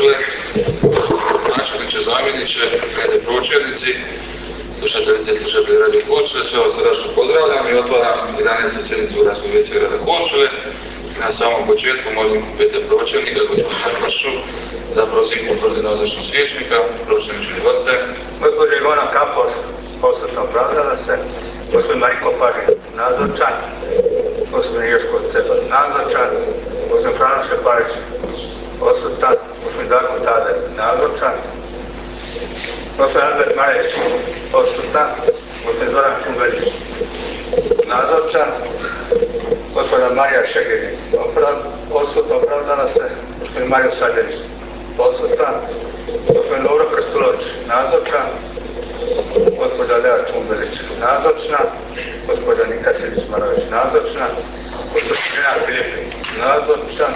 Korčule, načelniče, zamjeniče, kada pročelnici, slušateljice i slušatelji Radio Korčule, sve vas srdačno pozdravljam i otvaram 11. sjednicu Gradskog vijeća grada Korčule. Na samom početku molim Petra pročelnika, gospodina Karpašu, da prosim potvrdi nazočnost svječnika, pročelniče izvolite. Gospodin Ivana Kapor, posvetno opravdala se. Gospodin Mariko Pažin, nazočan. Gospodin Joško Cepa, nazočan. Gospodin Frano Šeparić, odsutan. Darko Tade, nazočan. Gospodin Albert Majević, odsutan. Gospodin Zoran Čumbelić, nazočan. Gospodina Marija Šegini, odsutno opravdala se. Gospodin Mario Sadjerić, odsutan. Gospodin Lovro Krstulović, nazočan gospođa Lea Čumbelić nazočna, gospođa Nika Silić-Marović nazočna, gospođa Filipin nazočan,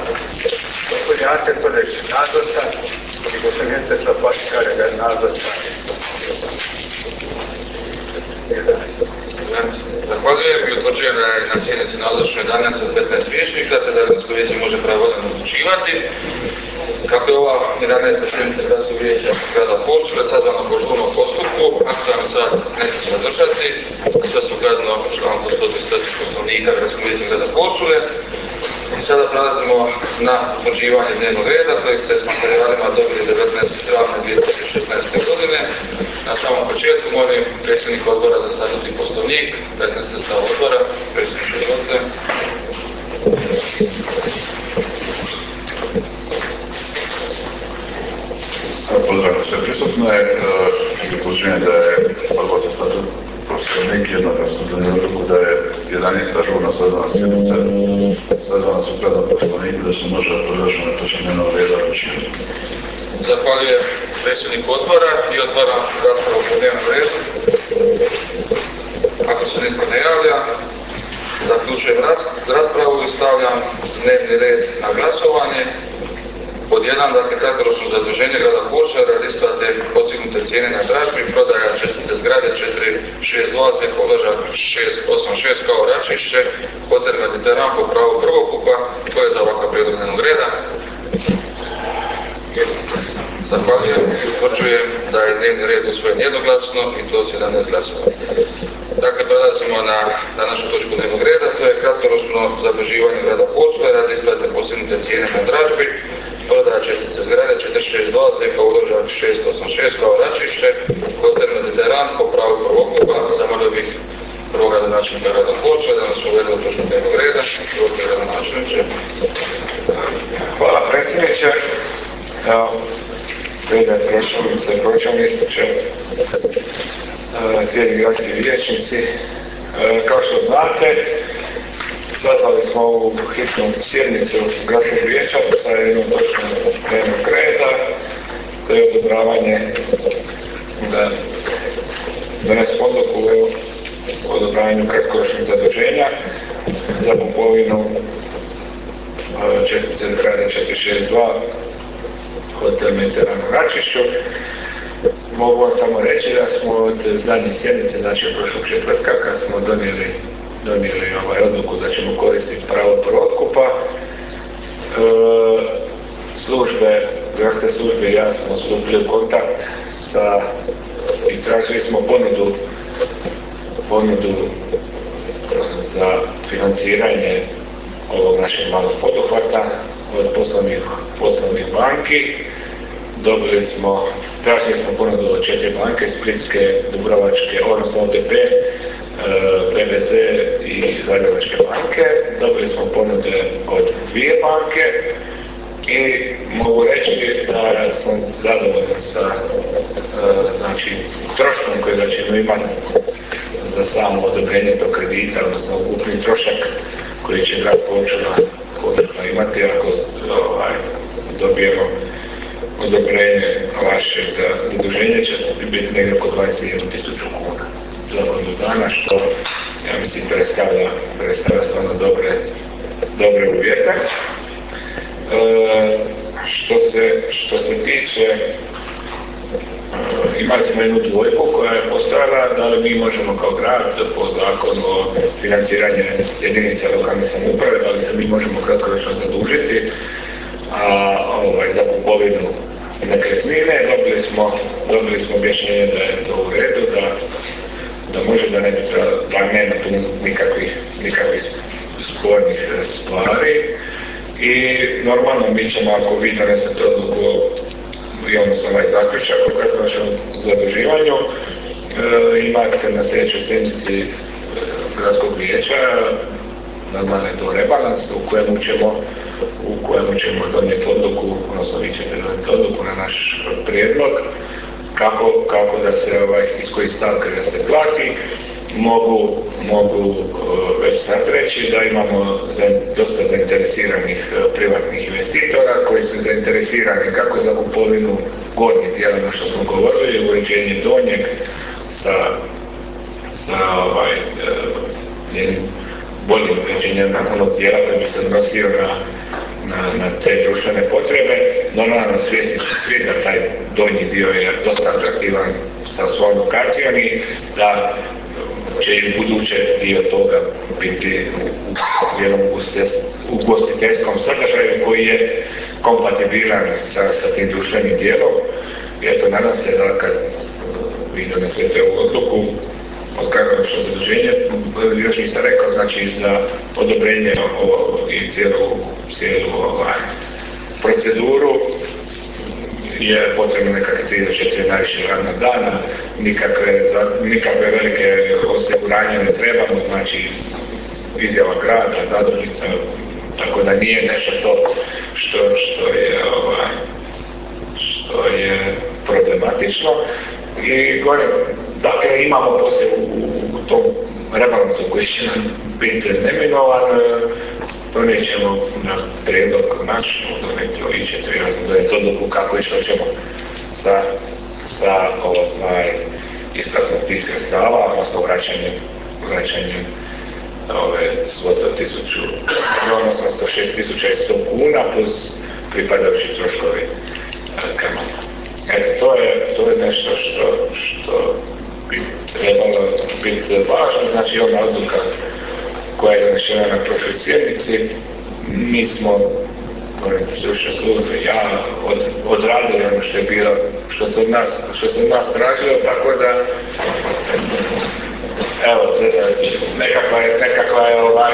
gospođa Ante Todeć nazočan i gospođa Mjeseca Paškarega nazočan. Zahvaljujem i utvrđujem da je na sjednici nazočno 11 od 15 vječnika, te da Gradsko vijeće može pravodano odlučivati. Kako je ova 11. sjednica Gradskog vijeća grada Korčule sazvana po žurnom postupku, aktualni sad neće zadržati, sve su gradno članku 134 poslovnika Gradskog vijeća grada Korčule. I sada prelazimo na utvrđivanje dnevnog reda, koji ste s materijalima dobili 19. travnja 2016. godine. Na samom početku molim predsjednika odbora za statut i poslovnik, 15. stav odbora, predsjednik izvolite. Pozdravljam sve prisutne. Utvrđujem da je odbor za statut poslovnik jednoglasno donio odluku da je 11. žurna sazvana sjednica sazvana sukladno poslovniku da se može predložena točka dnevnog reda odlučivati. Zahvaljujem predsjedniku odbora i otvaram raspravu po dnevnom redu. Ako se nitko ne javlja, zaključujem raspravu i stavljam dnevni red na glasovanje. Pod jedan, dakle, kratkoročno zaduženje grada Korča radi isplate postignute cijene na dražbi, prodaja čestice zgrade 462, zek odložak 686 kao račišće, hotel Mediteran po pravu prvokupa, to je za ovakav prijedlog dnevnog reda. Zahvaljujem utvrđujem da je dnevni red usvojen jednoglasno i to 17 glasova. Dakle, prelazimo na današnju točku dnevnog reda, to je kratkoročno zaduživanje grada Korčule radi isplate postignute cijene na dražbi, prodaja čestice zgrade 462, zeka uložak 686 kao račišće, hotel Mediteran po pravu prvokupa, zamolio bih prvog gradonačelnika grada Korčule da nas uvede u točku dnevnog reda, prvog gradonačelniče. Hvala predsjedniče. Evo, Pedar Pročelnice, Pročelniče, cijeli gradski vijećnici. Kao što znate, sazvali smo ovu hitnu sjednicu gradskog vijeća sa jednom točkom dnevnog reda, to je odobravanje da dones odluku o odobravanju kratkoročnih zaduženja za kupovinu čestice zgrade 462 hotel Mediteran u Račišću. Mogu vam samo reći da smo od zadnje sjednice, znači prošlog četvrtka, kad smo donijeli, donijeli ovaj odluku da ćemo koristiti pravo protkupa, e, službe, gradske službe i ja smo stupili u kontakt sa i tražili smo ponudu ponudu za financiranje ovog našeg malog poduhvata od poslovnih, poslovnih banki. Dobili smo, tražili smo ponudu od četiri banke, Splitske, Dubrovačke, odnosno ODP, PBZ i Zagrebačke banke. Dobili smo ponude od dvije banke i mogu reći da sam zadovoljan sa znači, troškom kojega ćemo imati za samo odobrenje tog kredita, odnosno ukupni trošak koji će grad Korčula konačno imati ako ovaj, dobijemo odobrenje vaše za zaduženje će biti negdje oko 21.000 kuna godinu dana što ja mislim predstavlja, predstavlja stvarno dobre, dobre uvjete. E, što, se, što se tiče imali smo jednu dvojbu koja je postojala da li mi možemo kao grad po zakonu o financiranju jedinica lokalne samouprave, da li se mi možemo kratkoročno zadužiti a, ovaj, za kupovinu nekretnine, dobili smo, dobili smo objašnjenje da je to u redu, da, da može da ne bi da nema tu nikakvih, nikakvih spornih stvari. I normalno mi ćemo ako vi donesete odluku i odnosno ovaj zaključak o kratkoročnom zaduživanju e, imate na sljedećoj sjednici e, gradskog vijeća normalno je to rebalans u kojemu ćemo u kojemu ćemo donijeti odluku, odnosno vi ćete donijeti odluku na naš prijedlog kako, kako da se ovaj, iz koji stavke da se plati. Mogu, mogu već sad reći da imamo dosta zainteresiranih e, privatnih investitora koji su zainteresirani kako za kupovinu gornjeg dijela na što smo govorili, uređenje donjeg sa, sa ovaj, e, boljim uređenjem onog dijela koji bi se odnosio na, na, na te društvene potrebe. Normalno svijesti svi da taj donji dio je dosta atraktivan sa svojom lokacijom i da će i buduće dio toga biti u jednom ugostiteljskom sadržaju koji je kompatibilan sa, sa tim društvenim dijelom. I eto, nadam se da kad vi donesete ovu odluku, od kratkoročno zaduženje, još nisam rekao, znači za odobrenje ovo, i cijelu, cijelu ovaj, proceduru je potrebno nekakve 3 do 4 najviše radna dana, nikakve, nikakve velike osiguranje ne trebamo, znači izjava grada, zadužnica, tako da nije nešto to što, što je ovaj, što je problematično. I gore, dakle imamo poslije u, u tom rebalansu koji će nam biti neminovan, donijet ćemo na prijedlog naš, donijeti ovi četiri razne donijeti odluku kako i što ćemo sa, sa ovaj, istratom tih sredstava, odnosno vraćanjem, vraćanjem ove svote od tisuću, odnosno 106.100 kuna plus pripadajući troškovi e, kamata. Eto, to je, to je nešto što, što trebalo biti važno, znači ona odluka koja je donešena na prošloj sjednici. Mi smo stručne službe, ja od, odradili ono što je bilo, što se od nas, što se od nas tražilo, tako da evo, nekakva je, nekakva je ovaj,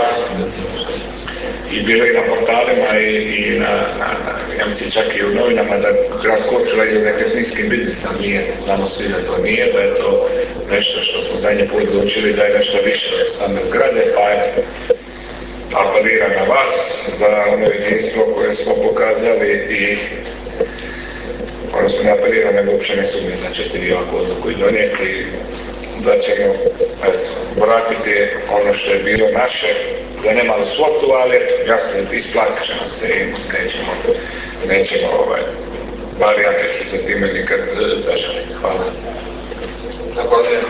i bilo i na portalima i, i na, na, na, ja mislim čak i u novinama da grad Korčula je nekretninski biznis, a nije, znamo svi da to nije, da je to nešto što smo zadnje put odlučili da je nešto više od same zgrade, pa je apelira na vas da ono jedinstvo koje smo pokazali i odnosno ne apelira nego uopće ne sumnje da ćete vi ovakvu odluku i donijeti da ćemo eto, vratiti ono što je bilo naše za nemalu svotu, ali jasno isplatit ćemo se i nećemo, nećemo ovaj, bar ja neću se time nikad e, zažaliti. Hvala. Zahvaljujem.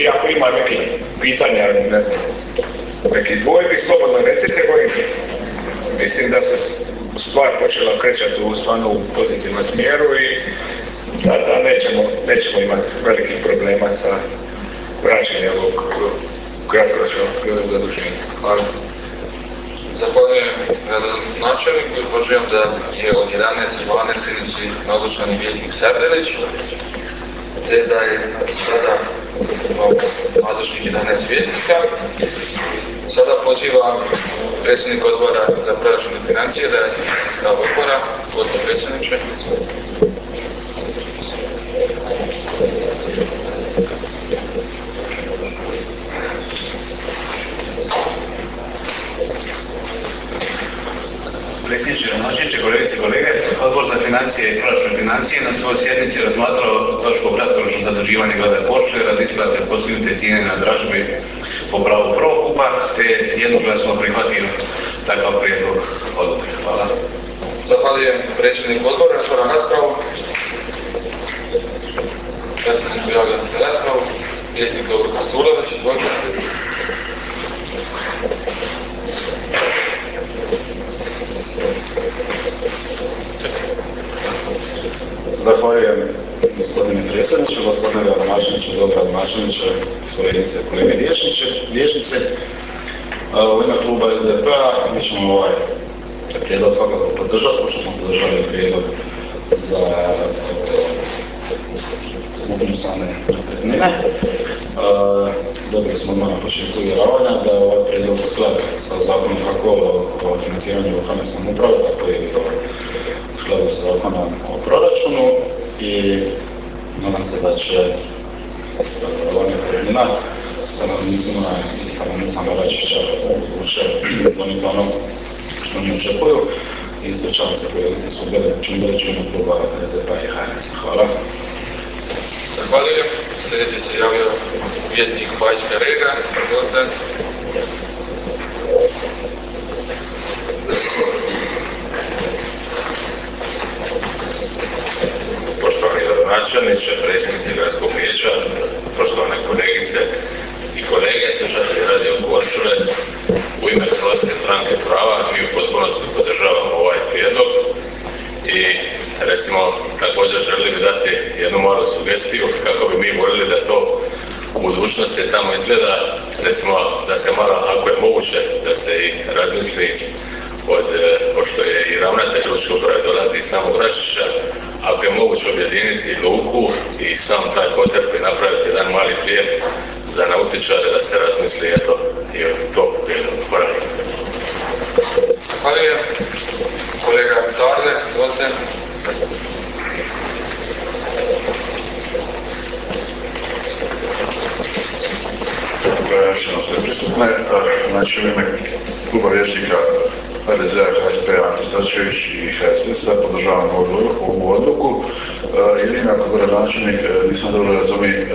I ako ima neki pitanja, ne znam, neki dvojbi, slobodno recite bojim. Mislim da se stvar počela krećati u stvarno u pozitivnom smjeru i da, da nećemo, nećemo imati velikih problema sa vraćanjem ovog kratkoročnog zaduženja. Hvala. Zahvaljujem načelniku i da je od 11. 12. sjednici nazočani vijetnik Serdelić, te da je sada nazočnih 11 vjetnika. Sada pozivam predsjednik odbora za proračun financije da je odbora, odbor predsjedniče. predsjedniče Domaćiće, kolegice i kolege, Odbor za financije i proračun financije na svojoj sjednici razmatrao točku kratkoročno zaduživanje grada Korče radi isplate postignute cijene na dražbi po pravu prokupa, te jednoglasno prihvatio takav prijedlog odluke. Hvala. Zahvaljujem predsjednik odbora, otvoram raspravu. Predsjednik se javlja za raspravu. Vjesnik Dobro Kasulović, izvolite. Zahvaljujem gospodine predsjedniče, gospodine gradonačelniče, dogradonačelniče, kolegice i kolege vješnice. U ime kluba SDP-a mi ćemo ovaj prijedlog svakako podržati, pošto smo podržali prijedlog za upisane nekretnine. Dobili smo odmah na početku uvjeravanja da je ovaj prijedlog sklad sa zakonom kako o financiranju lokalne samouprave, tako i u skladu sa zakonom o proračunu i nadam se da će ova nekretnina stanovnicima i stanovnicama Račića uče donijeti ono što oni očekuju i ispričavam se pojaviti su čim bili činu kluba SDP-a i HNS. Hvala. Zahvaljujem. Sljedeći se javio vjetnik Bajićka Rega. Izvolite. Gradonačelniče, predsjednici gradskog vijeća, poštovane kolegice i kolege, slušatelji radio Korčule, u ime Hrvatske stranke prava mi u potpunosti podržavamo ovaj prijedlog i recimo također želim dati jednu malu sugestiju kako bi mi voljeli da to u budućnosti tamo izgleda, recimo da se malo, ako je moguće, da se i razmisli od, pošto je i ravnatelj Lučke dolazi iz samog Račića, ako je moguće objediniti luku i sam taj koncept i napraviti jedan mali prijem za nautičare da se razmisli eto i o tom prijedlogu. Hvala. Zahvaljujem. Kolega Tarle, izvolite. još jednom sve prisutne. Znači, u ime kluba vječnika HDZ-a, HSP, Ante Stačević i HSS-a podržavam ovu odluku. Ili ako gradonačelnik nisam dobro razumi,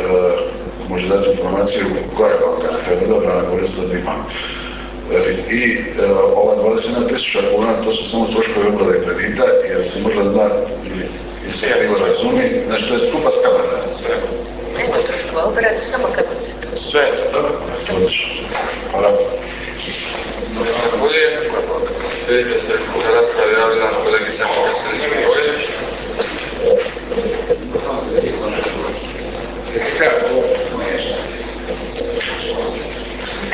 može dati informaciju koja je banka koja je odabrana korist od njima. I ova 20.000 kuna, to su samo troškovi obrade kredita, jer se možda zna, ili se krivo razumi, znači to je skupa s kamata. Sve. Nema troškova obrade, samo kamate. Sve, dobro. Hvala. Zahvaljujem. Sljedeće se na raspravi javila kolegica Veselina Mivoljević.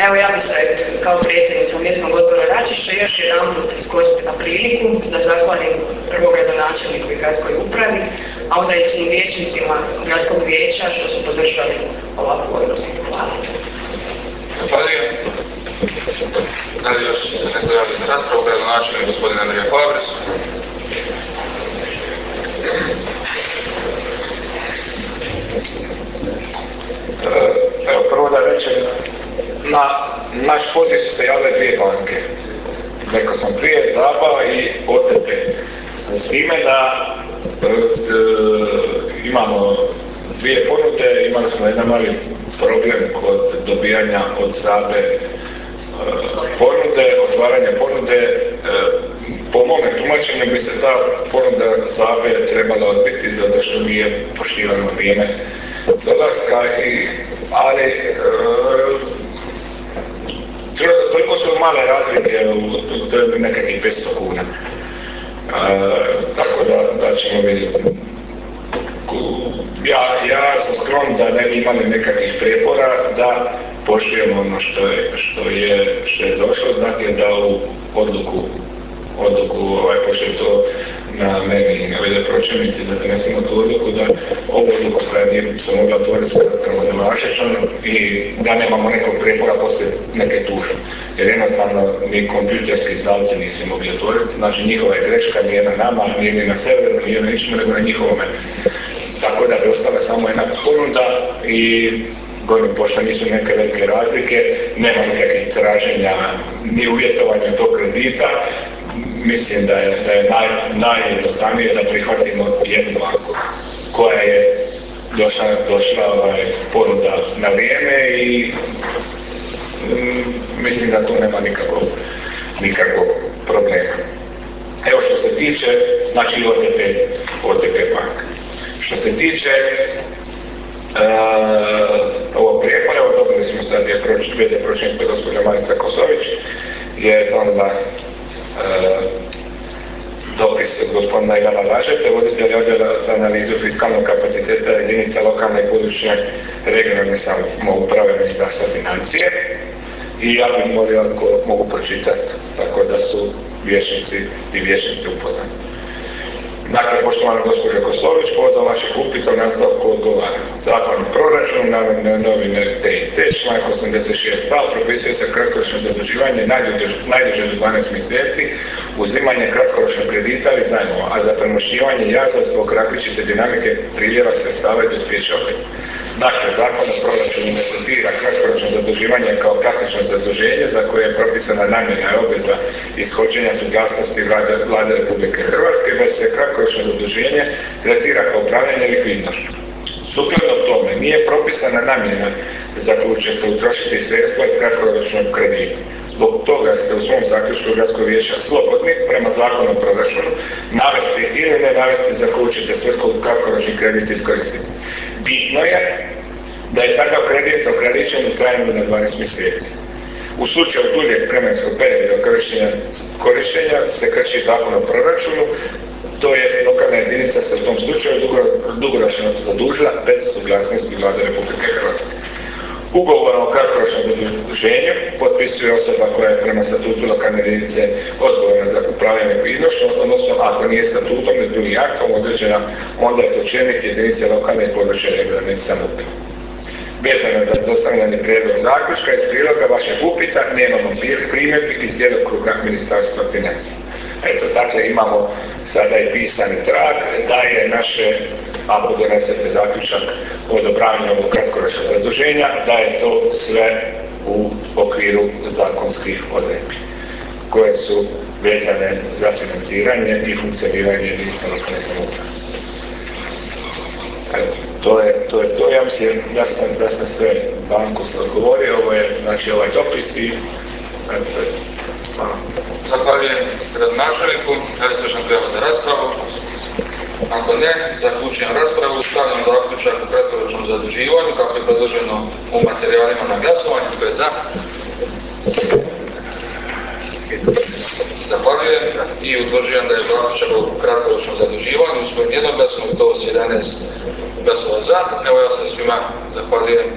Evo ja bih se kao predsjednica mjesnog odbora Račišća još jedan put iskoristila priliku da zahvalim prvo gradonačelniku i gradskoj upravi, a onda i svim vijećnicima gradskog vijeća što su podržali ovakvu odnosnu. Hvala. Zahvaljujem. Da li još se neko javlja za raspravu? Gradonačelnik gospodin Andrija Fabris. Evo, prvo da rečem, na naš poziv su se javile dvije banke. Rekao sam prije, ZABA i OTP. S time da e, imamo dvije ponude, imali smo jedan mali problem kod dobijanja od ZABE e, ponude, otvaranja ponude. E, po mome tumačenju bi se ta ponuda ZABE trebala odbiti zato što nije poštivano vrijeme dolaska i ali e, toliko su male razlike u, je nekakvih 500 kuna. tako da, da ćemo vidjeti. Ja, ja sam skron da ne bi imali nekakvih prijepora, da poštujemo ono što je, što je, što je došlo, dakle da u odluku, odluku ovaj, pošto to na meni i na vede pročelnici da donesemo tu odluku da ovu odluku se mogla otvoriti smatramo nevažećom i da nemamo nekog prijepora poslije neke tuže. Jer jednostavno ni kompjuterski znalci nisu mogli otvoriti, znači njihova je greška nije na nama, nije ni na severu, nije na ničemu, nego na njihovome. Tako da bi ostala samo jedna ponuda i govorim, pošto nisu neke velike razlike, nema nikakvih traženja ni uvjetovanja tog kredita, mislim da je, da je naj, najjednostavnije da prihvatimo jednu banku koja je došla, došla ovaj, ponuda na vrijeme i mm, mislim da tu nema nikakvog, nikakvog problema. Evo što se tiče, znači OTP, OTP bank. Što se tiče prijepora, evo dobili smo sad je proč, vede pročinjica gospođa Marica Kosović, je onda E, dopis gospodina Ivana Lažete, voditelja odjela za analizu fiskalnog kapaciteta jedinica lokalne i područne regionalne samouprave ministarstva financije. I ja bih molio ako mogu pročitati, tako da su vješnici i vješnici upoznani. Dakle, poštovana gospođa Kosović, povodom vašeg upita u nastavku odgovara. Zakon o proračunu, navedne novine TIT, članak 86 stav, propisuje se kratkoročno zaduživanje najduže, do 12 mjeseci, uzimanje kratkoročnog kredita ili zajmova, a za premošćivanje jaza zbog različite dinamike priljeva sredstava i dospjeća. Dakle, zakon o proračunu ne tretira kratkoročno zaduživanje kao klasično zaduženje za koje je propisana namjena i obveza ishođenja suglasnosti vlade, Republike Hrvatske, već se kratkoročno zaduženje tretira kao upravljanje likvidnošću. Sukladno tome nije propisana namjena za koju će se utrošiti sredstva iz kratkoročnog kredita. Zbog toga ste u svom zaključku Gradskog vijeća slobodni prema zakonu o proračunu navesti ili ne navesti za koju ćete svrhu kratkoročni kredit iskoristiti. Bitno je da je takav kredit ograničen u trajanju na 12 mjeseci. U slučaju duljeg vremenskog perioda korištenja, korištenja se krši zakon o proračunu, to je lokalna jedinica se u tom slučaju dugoročno zadužila bez suglasnosti vlade Republike Hrvatske. Ugovorom o kratkoročnom zaduženju potpisuje osoba koja je prema statutu lokalne jedinice odgovorna za upravljanje likvidnošću, odnosno ako nije statutom ili drugim aktom određena, onda je to čelnik jedinice lokalne i područne regionalne samouprave. Vezano za dostavljanje prijedlog zaključka iz priloga vašeg upita nemamo primjedbi iz djelokruga Ministarstva financija. Eto, dakle, imamo sada i pisani trag da je naše, ako donesete zaključak o odobravanju ovog kratkoročnog zaduženja, da je to sve u okviru zakonskih odredbi koje su vezane za financiranje i funkcioniranje jedinica lokalne samouprave. To je, to je to, ja mislim da sam, da sam sve banku se odgovorio, ovo je znači ovaj dopis i hvala. Zahvaljujem gradonačelniku, se prijava za raspravu. Ako ne, zaključujem raspravu, stavljam zaključak u kratkoročnom zaduživanju, kako je predloženo u materijalima na glasovanju, tko je za. Zahvaljujem i utvrđujem da je zaključak u kratkoročnom zaduživanju usvojen jednoglasno, to s 11 glasova za. Evo ja sam svima zahvaljujem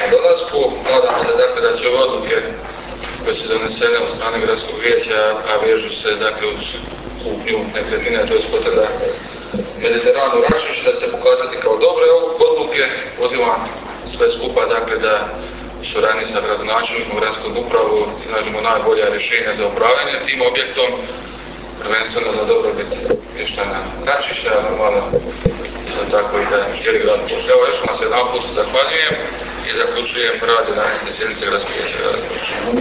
na dolasku. Nadam se dakle da će odluke koje su donesene od strane gradskog vijeća, a vežu se dakle uz kupnju nekretnine, to je potvrda Mediteranu Račić, da se pokazati kao dobre odluke. Pozivam sve skupa dakle da u suradnji sa gradonačelnikom gradskom upravu iznađemo najbolja rješenja za upravljanje tim objektom, prvenstveno za dobrobit mještana Račića, normalno isto tako i da cijeli grad pošli. Evo još vam se jedan put zahvaljujem i zaključujem rad 11. sjednice grada